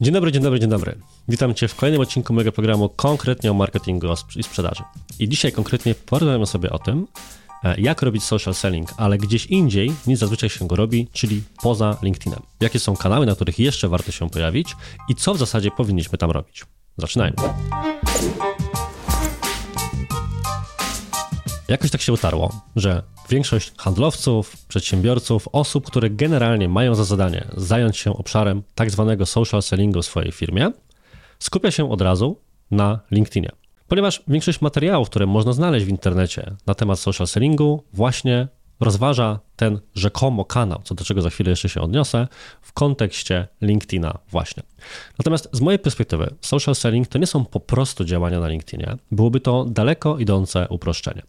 Dzień dobry, dzień dobry, dzień dobry. Witam Cię w kolejnym odcinku mojego programu konkretnie o marketingu i sprzedaży. I dzisiaj konkretnie porozmawiamy sobie o tym, e, jak robić social selling, ale gdzieś indziej niż zazwyczaj się go robi, czyli poza LinkedInem. Jakie są kanały, na których jeszcze warto się pojawić i co w zasadzie powinniśmy tam robić. Zaczynajmy. Jakoś tak się utarło, że większość handlowców, przedsiębiorców, osób, które generalnie mają za zadanie zająć się obszarem tak zwanego social sellingu w swojej firmie, skupia się od razu na LinkedInie. Ponieważ większość materiałów, które można znaleźć w internecie na temat social sellingu, właśnie rozważa ten rzekomo kanał, co do czego za chwilę jeszcze się odniosę, w kontekście LinkedIna właśnie. Natomiast z mojej perspektywy social selling to nie są po prostu działania na LinkedInie, byłoby to daleko idące uproszczenie.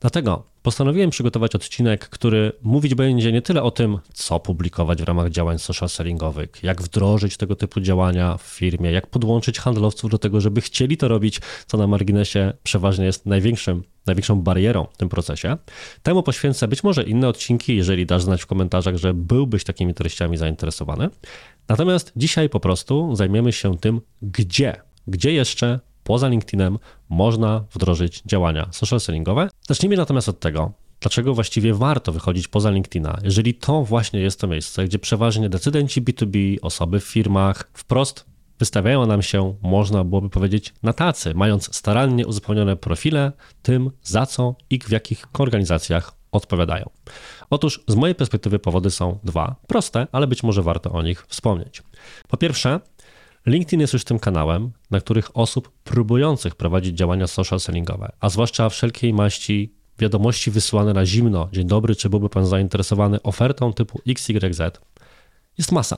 Dlatego postanowiłem przygotować odcinek, który mówić będzie nie tyle o tym, co publikować w ramach działań social sellingowych, jak wdrożyć tego typu działania w firmie, jak podłączyć handlowców do tego, żeby chcieli to robić, co na marginesie przeważnie jest największym, największą barierą w tym procesie. Temu poświęcę być może inne odcinki, jeżeli dasz znać w komentarzach, że byłbyś takimi treściami zainteresowany. Natomiast dzisiaj po prostu zajmiemy się tym, gdzie, gdzie jeszcze poza LinkedInem można wdrożyć działania social sellingowe. Zacznijmy natomiast od tego, dlaczego właściwie warto wychodzić poza LinkedIna, jeżeli to właśnie jest to miejsce, gdzie przeważnie decydenci B2B, osoby w firmach wprost wystawiają nam się, można byłoby powiedzieć, na tacy, mając starannie uzupełnione profile tym, za co i w jakich organizacjach odpowiadają. Otóż z mojej perspektywy powody są dwa, proste, ale być może warto o nich wspomnieć. Po pierwsze, LinkedIn jest już tym kanałem, na których osób próbujących prowadzić działania social sellingowe, a zwłaszcza wszelkiej maści wiadomości wysyłane na zimno, dzień dobry, czy byłby Pan zainteresowany ofertą typu XYZ, jest masa.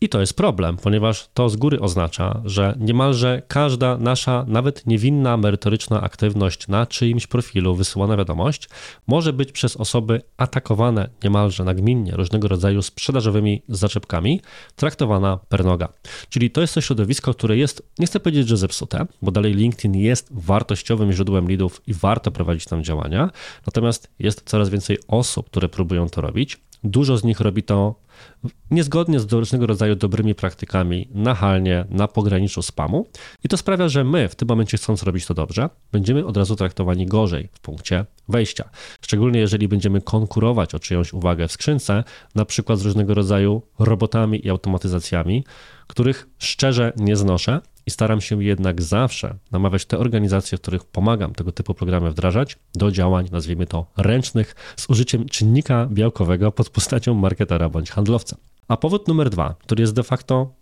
I to jest problem, ponieważ to z góry oznacza, że niemalże każda nasza, nawet niewinna, merytoryczna aktywność na czyimś profilu, wysyłana wiadomość, może być przez osoby atakowane niemalże nagminnie różnego rodzaju sprzedażowymi zaczepkami, traktowana per noga. Czyli to jest to środowisko, które jest, nie chcę powiedzieć, że zepsute, bo dalej LinkedIn jest wartościowym źródłem leadów i warto prowadzić tam działania, natomiast jest coraz więcej osób, które próbują to robić. Dużo z nich robi to niezgodnie z różnego rodzaju dobrymi praktykami, nachalnie, na pograniczu spamu. I to sprawia, że my, w tym momencie chcąc robić to dobrze, będziemy od razu traktowani gorzej w punkcie wejścia. Szczególnie jeżeli będziemy konkurować o czyjąś uwagę w skrzynce, na przykład z różnego rodzaju robotami i automatyzacjami, których szczerze nie znoszę i staram się jednak zawsze namawiać te organizacje, w których pomagam tego typu programy wdrażać, do działań, nazwijmy to ręcznych, z użyciem czynnika białkowego pod postacią marketera bądź handlowca. A powód numer dwa, który jest de facto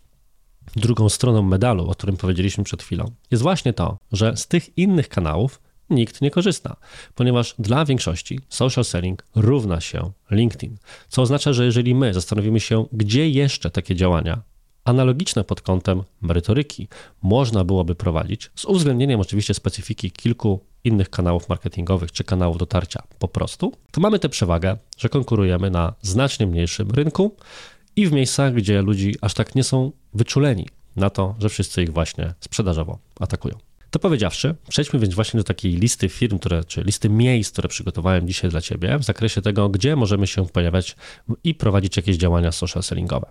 drugą stroną medalu, o którym powiedzieliśmy przed chwilą, jest właśnie to, że z tych innych kanałów nikt nie korzysta, ponieważ dla większości social selling równa się LinkedIn, co oznacza, że jeżeli my zastanowimy się, gdzie jeszcze takie działania analogiczne pod kątem merytoryki można byłoby prowadzić, z uwzględnieniem oczywiście specyfiki kilku innych kanałów marketingowych czy kanałów dotarcia po prostu, to mamy tę przewagę, że konkurujemy na znacznie mniejszym rynku i w miejscach, gdzie ludzi aż tak nie są wyczuleni na to, że wszyscy ich właśnie sprzedażowo atakują. To powiedziawszy, przejdźmy więc właśnie do takiej listy firm, które, czy listy miejsc, które przygotowałem dzisiaj dla Ciebie w zakresie tego, gdzie możemy się pojawiać i prowadzić jakieś działania social sellingowe.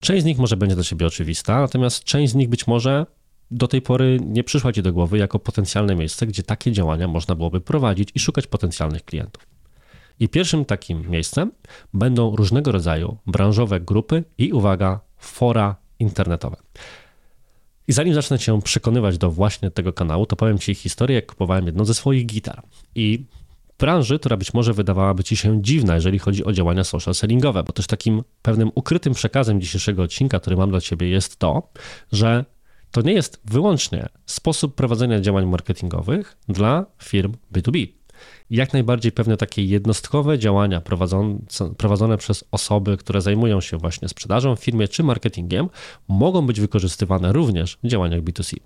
Część z nich może będzie dla Ciebie oczywista, natomiast część z nich być może do tej pory nie przyszła Ci do głowy jako potencjalne miejsce, gdzie takie działania można byłoby prowadzić i szukać potencjalnych klientów. I pierwszym takim miejscem będą różnego rodzaju branżowe grupy i uwaga, fora internetowe. I zanim zacznę Cię przekonywać do właśnie tego kanału, to powiem Ci historię, jak kupowałem jedną ze swoich gitar. I branży, która być może wydawałaby Ci się dziwna, jeżeli chodzi o działania social sellingowe, bo też takim pewnym ukrytym przekazem dzisiejszego odcinka, który mam dla Ciebie jest to, że to nie jest wyłącznie sposób prowadzenia działań marketingowych dla firm B2B jak najbardziej pewne takie jednostkowe działania prowadzone, prowadzone przez osoby, które zajmują się właśnie sprzedażą w firmie czy marketingiem, mogą być wykorzystywane również w działaniach B2C.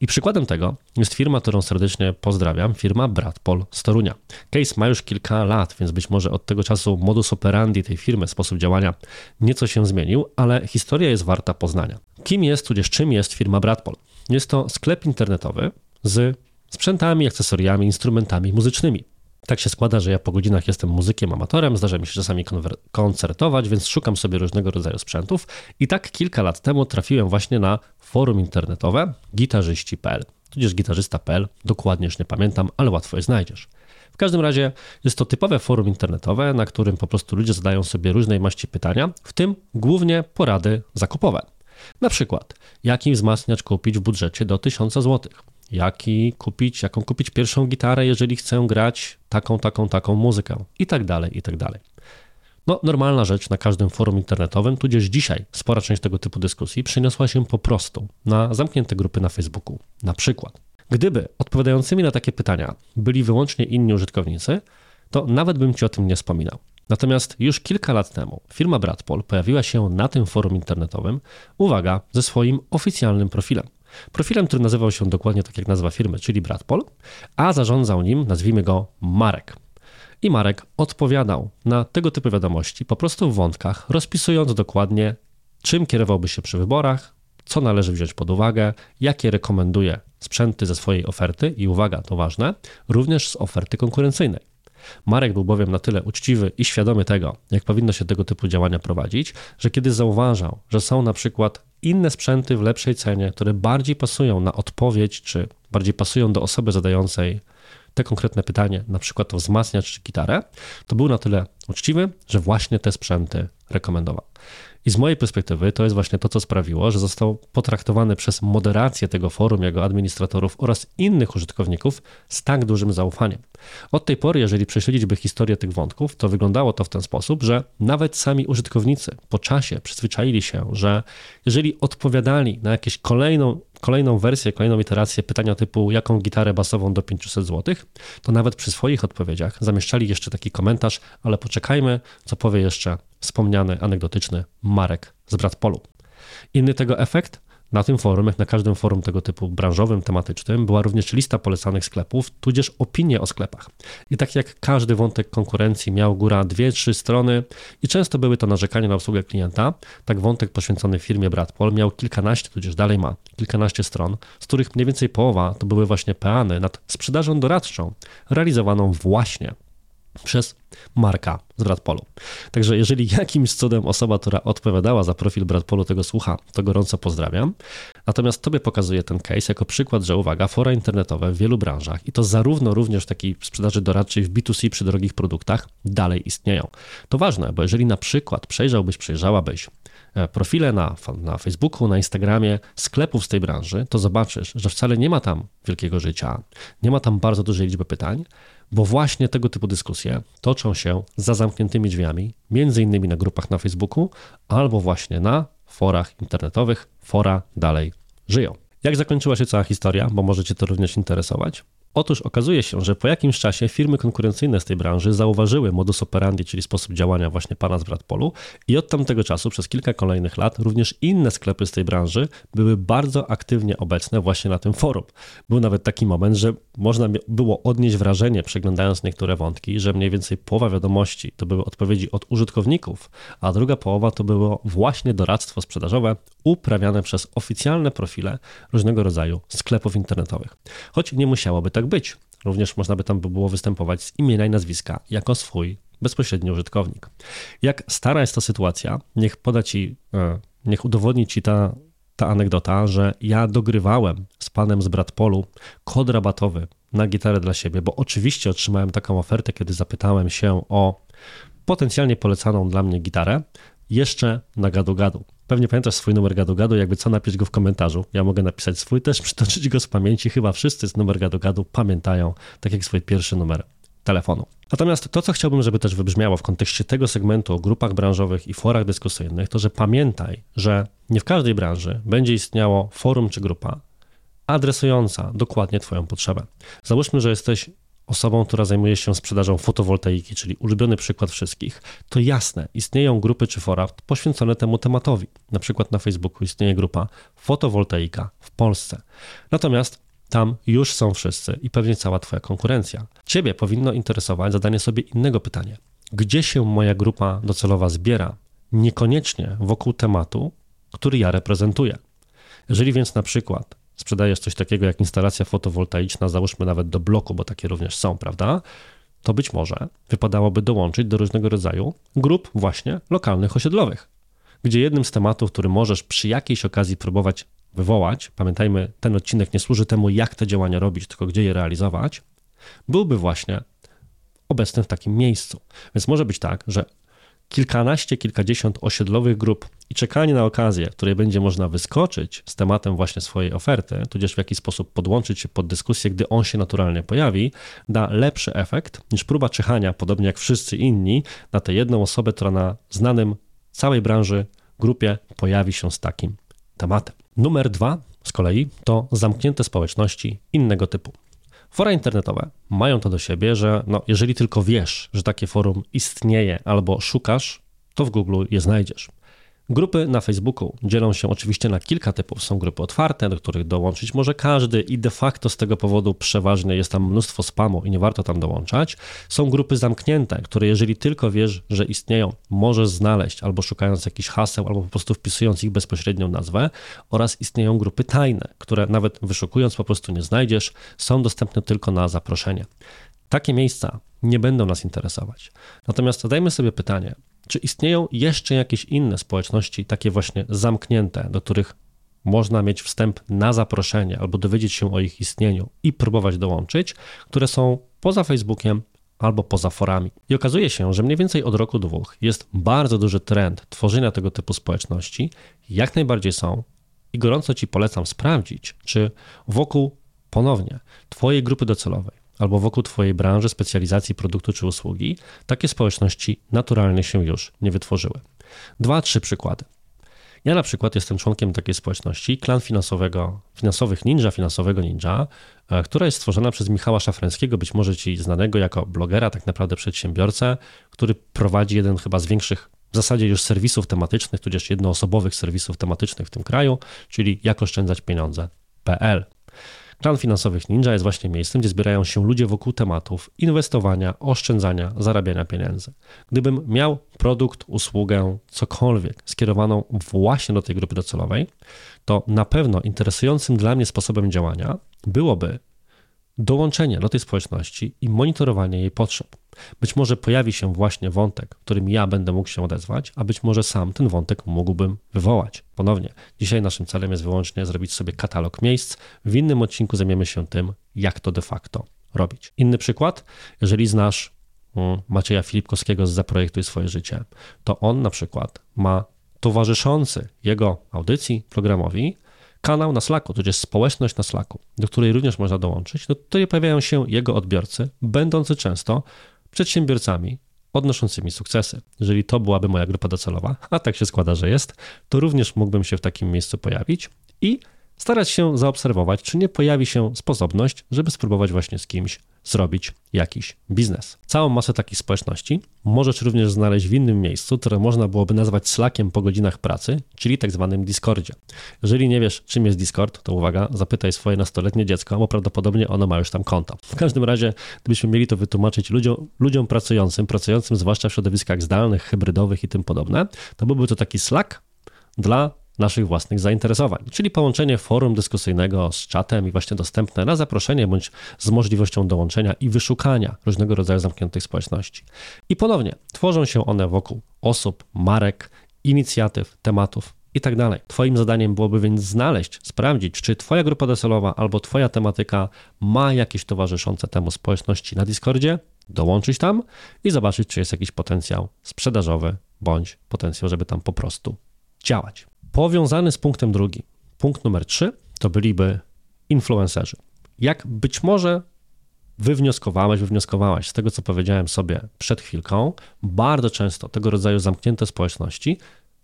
I przykładem tego jest firma, którą serdecznie pozdrawiam, firma Bradpol z Torunia. Case ma już kilka lat, więc być może od tego czasu modus operandi tej firmy, sposób działania nieco się zmienił, ale historia jest warta poznania. Kim jest, tudzież czym jest firma Bradpol? Jest to sklep internetowy z sprzętami, akcesoriami, instrumentami muzycznymi. Tak się składa, że ja po godzinach jestem muzykiem amatorem, zdarza mi się czasami koncertować, więc szukam sobie różnego rodzaju sprzętów. I tak kilka lat temu trafiłem właśnie na forum internetowe gitarzyści.pl, tudzież gitarzysta.pl, dokładnie już nie pamiętam, ale łatwo je znajdziesz. W każdym razie jest to typowe forum internetowe, na którym po prostu ludzie zadają sobie różnej maści pytania, w tym głównie porady zakupowe. Na przykład, jaki wzmacniacz kupić w budżecie do 1000 zł? Jaki kupić, jaką kupić pierwszą gitarę, jeżeli chcę grać taką, taką, taką muzykę? I tak dalej, i tak dalej. No, normalna rzecz na każdym forum internetowym, tudzież dzisiaj spora część tego typu dyskusji przeniosła się po prostu na zamknięte grupy na Facebooku. Na przykład, gdyby odpowiadającymi na takie pytania byli wyłącznie inni użytkownicy, to nawet bym ci o tym nie wspominał. Natomiast już kilka lat temu firma Bradpol pojawiła się na tym forum internetowym, uwaga, ze swoim oficjalnym profilem. Profilem, który nazywał się dokładnie tak jak nazwa firmy, czyli Bradpol, a zarządzał nim, nazwijmy go Marek. I Marek odpowiadał na tego typu wiadomości po prostu w wątkach, rozpisując dokładnie, czym kierowałby się przy wyborach, co należy wziąć pod uwagę, jakie rekomenduje sprzęty ze swojej oferty i uwaga, to ważne, również z oferty konkurencyjnej. Marek był bowiem na tyle uczciwy i świadomy tego, jak powinno się tego typu działania prowadzić, że kiedy zauważał, że są na przykład inne sprzęty w lepszej cenie, które bardziej pasują na odpowiedź, czy bardziej pasują do osoby zadającej te konkretne pytanie, na przykład to wzmacniacz czy gitarę, to był na tyle uczciwy, że właśnie te sprzęty rekomendował. I z mojej perspektywy to jest właśnie to, co sprawiło, że został potraktowany przez moderację tego forum, jego administratorów oraz innych użytkowników z tak dużym zaufaniem. Od tej pory, jeżeli prześledziliby historię tych wątków, to wyglądało to w ten sposób, że nawet sami użytkownicy po czasie przyzwyczaili się, że jeżeli odpowiadali na jakieś kolejną kolejną wersję, kolejną iterację pytania typu jaką gitarę basową do 500 zł, to nawet przy swoich odpowiedziach zamieszczali jeszcze taki komentarz, ale poczekajmy, co powie jeszcze wspomniany anegdotyczny Marek z Bratpolu. Inny tego efekt na tym forum, jak na każdym forum tego typu branżowym, tematycznym, była również lista polecanych sklepów, tudzież opinie o sklepach. I tak jak każdy wątek konkurencji miał góra dwie, trzy strony i często były to narzekania na obsługę klienta, tak wątek poświęcony firmie Bradpol miał kilkanaście, tudzież dalej ma kilkanaście stron, z których mniej więcej połowa to były właśnie peany nad sprzedażą doradczą, realizowaną właśnie przez Marka z Bradpolu. Także jeżeli jakimś cudem osoba, która odpowiadała za profil Bradpolu tego słucha, to gorąco pozdrawiam. Natomiast tobie pokazuję ten case jako przykład, że uwaga, fora internetowe w wielu branżach i to zarówno również w takiej sprzedaży doradczej w B2C przy drogich produktach dalej istnieją. To ważne, bo jeżeli na przykład przejrzałbyś, przejrzałabyś profile na, na Facebooku, na Instagramie sklepów z tej branży, to zobaczysz, że wcale nie ma tam wielkiego życia, nie ma tam bardzo dużej liczby pytań, bo właśnie tego typu dyskusje toczą się za zamkniętymi drzwiami, między innymi na grupach na Facebooku albo właśnie na forach internetowych. Fora dalej żyją. Jak zakończyła się cała historia, bo możecie to również interesować? Otóż okazuje się, że po jakimś czasie firmy konkurencyjne z tej branży zauważyły modus operandi, czyli sposób działania właśnie pana z Bradpolu i od tamtego czasu przez kilka kolejnych lat również inne sklepy z tej branży były bardzo aktywnie obecne właśnie na tym forum. Był nawet taki moment, że można było odnieść wrażenie, przeglądając niektóre wątki, że mniej więcej połowa wiadomości to były odpowiedzi od użytkowników, a druga połowa to było właśnie doradztwo sprzedażowe uprawiane przez oficjalne profile różnego rodzaju sklepów internetowych. Choć nie musiałoby tak być. Również można by tam było występować z imienia i nazwiska jako swój bezpośredni użytkownik. Jak stara jest ta sytuacja, niech poda ci, e, niech udowodni ci ta, ta anegdota, że ja dogrywałem z panem z Bratpolu kod rabatowy na gitarę dla siebie, bo oczywiście otrzymałem taką ofertę, kiedy zapytałem się o potencjalnie polecaną dla mnie gitarę, jeszcze na gadu-gadu. Pewnie pamiętasz swój numer gadu-gadu, jakby co napisz go w komentarzu. Ja mogę napisać swój też, przytoczyć go z pamięci. Chyba wszyscy z numer gadu-gadu pamiętają, tak jak swój pierwszy numer telefonu. Natomiast to, co chciałbym, żeby też wybrzmiało w kontekście tego segmentu o grupach branżowych i forach dyskusyjnych, to że pamiętaj, że nie w każdej branży będzie istniało forum czy grupa adresująca dokładnie Twoją potrzebę. Załóżmy, że jesteś osobą, która zajmuje się sprzedażą fotowoltaiki, czyli ulubiony przykład wszystkich, to jasne, istnieją grupy czy fora poświęcone temu tematowi. Na przykład na Facebooku istnieje grupa fotowoltaika w Polsce. Natomiast tam już są wszyscy i pewnie cała Twoja konkurencja. Ciebie powinno interesować zadanie sobie innego pytania. Gdzie się moja grupa docelowa zbiera? Niekoniecznie wokół tematu, który ja reprezentuję. Jeżeli więc na przykład sprzedajesz coś takiego jak instalacja fotowoltaiczna, załóżmy nawet do bloku, bo takie również są, prawda? to być może wypadałoby dołączyć do różnego rodzaju grup właśnie lokalnych osiedlowych, gdzie jednym z tematów, który możesz przy jakiejś okazji próbować wywołać, pamiętajmy, ten odcinek nie służy temu, jak te działania robić, tylko gdzie je realizować, byłby właśnie obecny w takim miejscu. Więc może być tak, że kilkanaście, kilkadziesiąt osiedlowych grup i czekanie na okazję, w której będzie można wyskoczyć z tematem właśnie swojej oferty, tudzież w jakiś sposób podłączyć się pod dyskusję, gdy on się naturalnie pojawi, da lepszy efekt niż próba czekania, podobnie jak wszyscy inni, na tę jedną osobę, która na znanym całej branży grupie pojawi się z takim tematem. Numer dwa z kolei to zamknięte społeczności innego typu. Fora internetowe mają to do siebie, że no, jeżeli tylko wiesz, że takie forum istnieje albo szukasz, to w Google je znajdziesz. Grupy na Facebooku dzielą się oczywiście na kilka typów. Są grupy otwarte, do których dołączyć może każdy i de facto z tego powodu przeważnie jest tam mnóstwo spamu i nie warto tam dołączać. Są grupy zamknięte, które jeżeli tylko wiesz, że istnieją, możesz znaleźć albo szukając jakichś haseł, albo po prostu wpisując ich bezpośrednią nazwę. Oraz istnieją grupy tajne, które nawet wyszukując po prostu nie znajdziesz, są dostępne tylko na zaproszenie. Takie miejsca nie będą nas interesować. Natomiast zadajmy sobie pytanie, czy istnieją jeszcze jakieś inne społeczności, takie właśnie zamknięte, do których można mieć wstęp na zaproszenie albo dowiedzieć się o ich istnieniu i próbować dołączyć, które są poza Facebookiem albo poza forami. I okazuje się, że mniej więcej od roku dwóch jest bardzo duży trend tworzenia tego typu społeczności. Jak najbardziej są i gorąco Ci polecam sprawdzić, czy wokół ponownie Twojej grupy docelowej albo wokół Twojej branży, specjalizacji produktu czy usługi, takie społeczności naturalnie się już nie wytworzyły. Dwa, trzy przykłady. Ja na przykład jestem członkiem takiej społeczności, klan finansowego, finansowych ninja, finansowego ninja, e, która jest stworzona przez Michała Szafrańskiego, być może Ci znanego jako blogera, tak naprawdę przedsiębiorcę, który prowadzi jeden chyba z większych w zasadzie już serwisów tematycznych, tudzież jednoosobowych serwisów tematycznych w tym kraju, czyli jak oszczędzać pieniądze.pl. Klan finansowych Ninja jest właśnie miejscem, gdzie zbierają się ludzie wokół tematów inwestowania, oszczędzania, zarabiania pieniędzy. Gdybym miał produkt, usługę, cokolwiek skierowaną właśnie do tej grupy docelowej, to na pewno interesującym dla mnie sposobem działania byłoby dołączenie do tej społeczności i monitorowanie jej potrzeb. Być może pojawi się właśnie wątek, którym ja będę mógł się odezwać, a być może sam ten wątek mógłbym wywołać. Ponownie, dzisiaj naszym celem jest wyłącznie zrobić sobie katalog miejsc. W innym odcinku zajmiemy się tym, jak to de facto robić. Inny przykład, jeżeli znasz mm, Macieja Filipkowskiego z Zaprojektuj swoje życie, to on na przykład ma towarzyszący jego audycji, programowi, kanał na Slacku, tudzież społeczność na Slacku, do której również można dołączyć, do której pojawiają się jego odbiorcy, będący często przedsiębiorcami odnoszącymi sukcesy. Jeżeli to byłaby moja grupa docelowa, a tak się składa, że jest, to również mógłbym się w takim miejscu pojawić i starać się zaobserwować, czy nie pojawi się sposobność, żeby spróbować właśnie z kimś zrobić jakiś biznes. Całą masę takich społeczności możesz również znaleźć w innym miejscu, które można byłoby nazwać Slackiem po godzinach pracy, czyli tak zwanym Discordzie. Jeżeli nie wiesz, czym jest Discord, to uwaga, zapytaj swoje nastoletnie dziecko, bo prawdopodobnie ono ma już tam konto. W każdym razie, gdybyśmy mieli to wytłumaczyć ludziom, ludziom pracującym, pracującym zwłaszcza w środowiskach zdalnych, hybrydowych i tym podobne, to byłby to taki Slack dla naszych własnych zainteresowań, czyli połączenie forum dyskusyjnego z czatem i właśnie dostępne na zaproszenie bądź z możliwością dołączenia i wyszukania różnego rodzaju zamkniętych społeczności. I ponownie tworzą się one wokół osób, marek, inicjatyw, tematów i tak dalej. Twoim zadaniem byłoby więc znaleźć, sprawdzić, czy Twoja grupa docelowa albo Twoja tematyka ma jakieś towarzyszące temu społeczności na Discordzie, dołączyć tam i zobaczyć, czy jest jakiś potencjał sprzedażowy bądź potencjał, żeby tam po prostu działać. Powiązany z punktem drugim, punkt numer trzy to byliby influencerzy. Jak być może wywnioskowałeś, wywnioskowałaś z tego, co powiedziałem sobie przed chwilką, bardzo często tego rodzaju zamknięte społeczności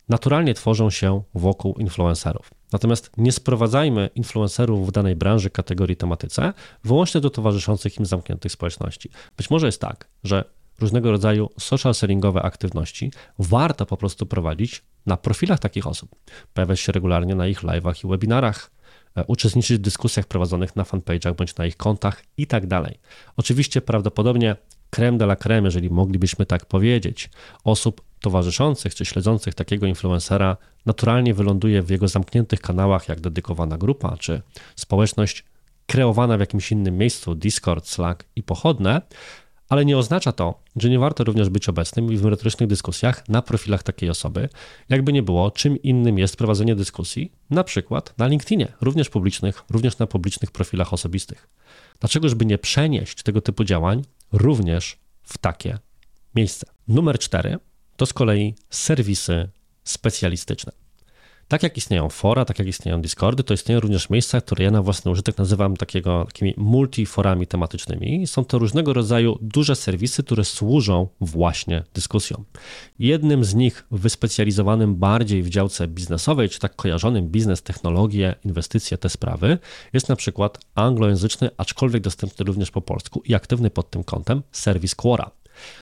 naturalnie tworzą się wokół influencerów. Natomiast nie sprowadzajmy influencerów w danej branży, kategorii, tematyce wyłącznie do towarzyszących im zamkniętych społeczności. Być może jest tak, że różnego rodzaju social sellingowe aktywności warto po prostu prowadzić na profilach takich osób, pojawiać się regularnie na ich live'ach i webinarach, e, uczestniczyć w dyskusjach prowadzonych na fanpage'ach bądź na ich kontach i tak dalej. Oczywiście prawdopodobnie creme de la creme, jeżeli moglibyśmy tak powiedzieć, osób towarzyszących czy śledzących takiego influencera naturalnie wyląduje w jego zamkniętych kanałach, jak dedykowana grupa czy społeczność kreowana w jakimś innym miejscu, Discord, Slack i pochodne, ale nie oznacza to, że nie warto również być obecnym w merytorycznych dyskusjach na profilach takiej osoby. Jakby nie było, czym innym jest prowadzenie dyskusji, na przykład na LinkedInie, również publicznych, również na publicznych profilach osobistych. Dlaczegożby nie przenieść tego typu działań również w takie miejsce? Numer cztery to z kolei serwisy specjalistyczne. Tak jak istnieją fora, tak jak istnieją Discordy, to istnieją również miejsca, które ja na własny użytek nazywam takiego, takimi multiforami tematycznymi. Są to różnego rodzaju duże serwisy, które służą właśnie dyskusjom. Jednym z nich, wyspecjalizowanym bardziej w działce biznesowej, czy tak kojarzonym biznes, technologie, inwestycje, te sprawy, jest na przykład anglojęzyczny, aczkolwiek dostępny również po polsku i aktywny pod tym kątem serwis Quora.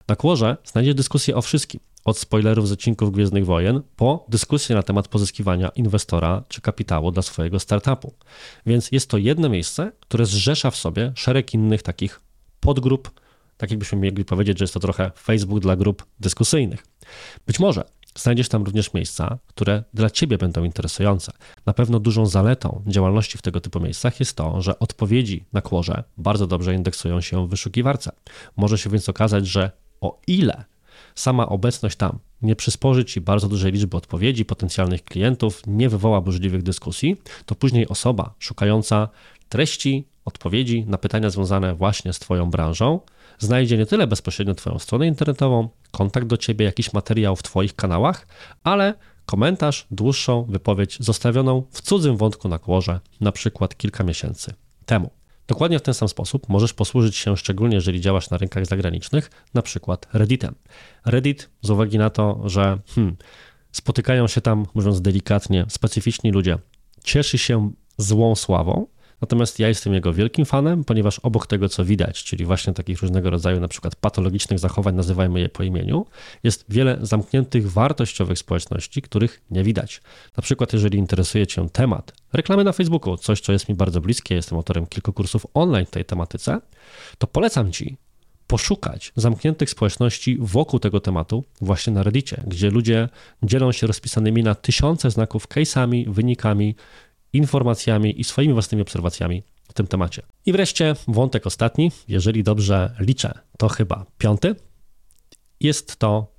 Na Quorze znajdziesz dyskusję o wszystkim od spoilerów z odcinków Gwiezdnych Wojen po dyskusję na temat pozyskiwania inwestora czy kapitału dla swojego startupu. Więc jest to jedno miejsce, które zrzesza w sobie szereg innych takich podgrup, tak jakbyśmy mogli powiedzieć, że jest to trochę Facebook dla grup dyskusyjnych. Być może znajdziesz tam również miejsca, które dla Ciebie będą interesujące. Na pewno dużą zaletą działalności w tego typu miejscach jest to, że odpowiedzi na kłorze bardzo dobrze indeksują się w wyszukiwarce. Może się więc okazać, że o ile sama obecność tam nie przysporzy Ci bardzo dużej liczby odpowiedzi potencjalnych klientów, nie wywoła burzliwych dyskusji, to później osoba szukająca treści, odpowiedzi na pytania związane właśnie z Twoją branżą znajdzie nie tyle bezpośrednio Twoją stronę internetową, kontakt do Ciebie, jakiś materiał w Twoich kanałach, ale komentarz, dłuższą wypowiedź zostawioną w cudzym wątku na kłorze, na przykład kilka miesięcy temu. Dokładnie w ten sam sposób możesz posłużyć się, szczególnie jeżeli działasz na rynkach zagranicznych, na przykład Redditem. Reddit, z uwagi na to, że hmm, spotykają się tam, mówiąc delikatnie, specyficzni ludzie, cieszy się złą sławą, Natomiast ja jestem jego wielkim fanem, ponieważ obok tego, co widać, czyli właśnie takich różnego rodzaju na przykład patologicznych zachowań, nazywajmy je po imieniu, jest wiele zamkniętych, wartościowych społeczności, których nie widać. Na przykład, jeżeli interesuje Cię temat reklamy na Facebooku, coś, co jest mi bardzo bliskie, jestem autorem kilku kursów online w tej tematyce, to polecam Ci poszukać zamkniętych społeczności wokół tego tematu właśnie na Reddicie, gdzie ludzie dzielą się rozpisanymi na tysiące znaków case'ami, wynikami, informacjami i swoimi własnymi obserwacjami w tym temacie. I wreszcie wątek ostatni, jeżeli dobrze liczę, to chyba piąty. Jest to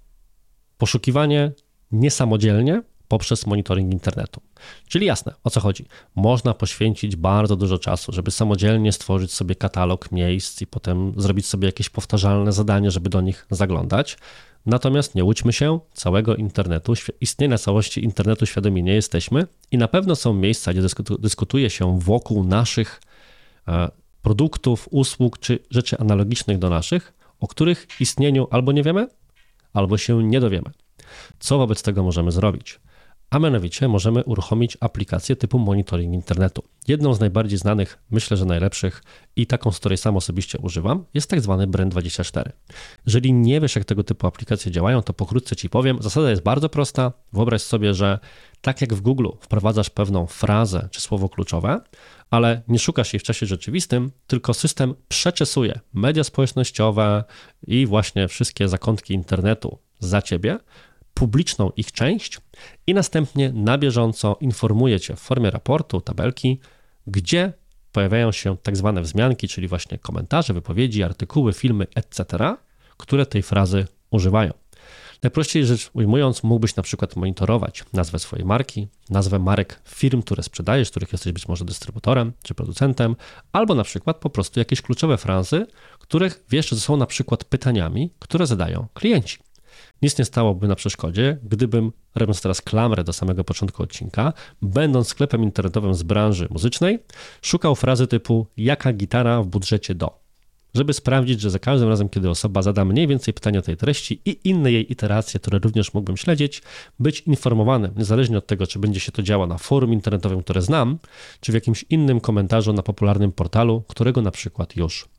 poszukiwanie niesamodzielnie poprzez monitoring internetu. Czyli jasne, o co chodzi. Można poświęcić bardzo dużo czasu, żeby samodzielnie stworzyć sobie katalog miejsc i potem zrobić sobie jakieś powtarzalne zadanie, żeby do nich zaglądać. Natomiast nie łudźmy się, całego internetu, istnienia całości internetu świadomi nie jesteśmy i na pewno są miejsca, gdzie dyskutuje się wokół naszych e, produktów, usług czy rzeczy analogicznych do naszych, o których istnieniu albo nie wiemy, albo się nie dowiemy. Co wobec tego możemy zrobić? A mianowicie możemy uruchomić aplikację typu monitoring internetu. Jedną z najbardziej znanych, myślę, że najlepszych i taką, z której sam osobiście używam, jest tak zwany Brand24. Jeżeli nie wiesz, jak tego typu aplikacje działają, to pokrótce Ci powiem. Zasada jest bardzo prosta. Wyobraź sobie, że tak jak w Google wprowadzasz pewną frazę czy słowo kluczowe, ale nie szukasz jej w czasie rzeczywistym, tylko system przeczesuje media społecznościowe i właśnie wszystkie zakątki internetu za Ciebie, publiczną ich część i następnie na bieżąco informuje Cię w formie raportu, tabelki, gdzie pojawiają się tak zwane wzmianki, czyli właśnie komentarze, wypowiedzi, artykuły, filmy, etc., które tej frazy używają. Najprościej rzecz ujmując, mógłbyś na przykład monitorować nazwę swojej marki, nazwę marek firm, które sprzedajesz, których jesteś być może dystrybutorem czy producentem, albo na przykład po prostu jakieś kluczowe frazy, których wiesz, że są na przykład pytaniami, które zadają klienci. Nic nie stałoby na przeszkodzie, gdybym, robiąc teraz klamrę do samego początku odcinka, będąc sklepem internetowym z branży muzycznej, szukał frazy typu jaka gitara w budżecie do żeby sprawdzić, że za każdym razem, kiedy osoba zada mniej więcej pytania tej treści i inne jej iteracje, które również mógłbym śledzić, być informowanym, niezależnie od tego, czy będzie się to działo na forum internetowym, które znam, czy w jakimś innym komentarzu na popularnym portalu, którego na przykład już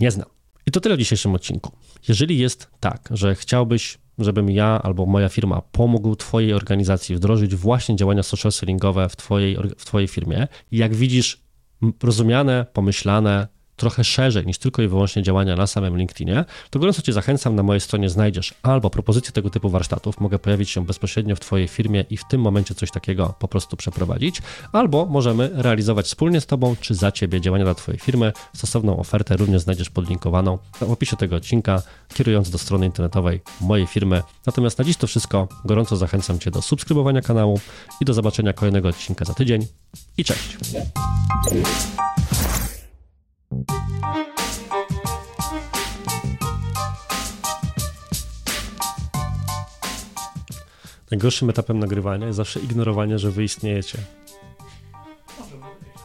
nie znam. I to tyle w dzisiejszym odcinku. Jeżeli jest tak, że chciałbyś żebym ja albo moja firma pomógł Twojej organizacji wdrożyć właśnie działania social sellingowe w Twojej, w twojej firmie. I jak widzisz, rozumiane, pomyślane, trochę szerzej niż tylko i wyłącznie działania na samym LinkedInie, to gorąco Cię zachęcam, na mojej stronie znajdziesz albo propozycję tego typu warsztatów, mogę pojawić się bezpośrednio w Twojej firmie i w tym momencie coś takiego po prostu przeprowadzić, albo możemy realizować wspólnie z Tobą czy za Ciebie działania dla Twojej firmy. Stosowną ofertę również znajdziesz podlinkowaną w opisie tego odcinka, kierując do strony internetowej mojej firmy. Natomiast na dziś to wszystko. Gorąco zachęcam Cię do subskrybowania kanału i do zobaczenia kolejnego odcinka za tydzień. I cześć! Najgorszym etapem nagrywania jest zawsze ignorowanie, że wy istniejecie.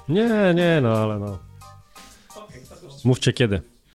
Nie, nie, no ale no. Mówcie kiedy.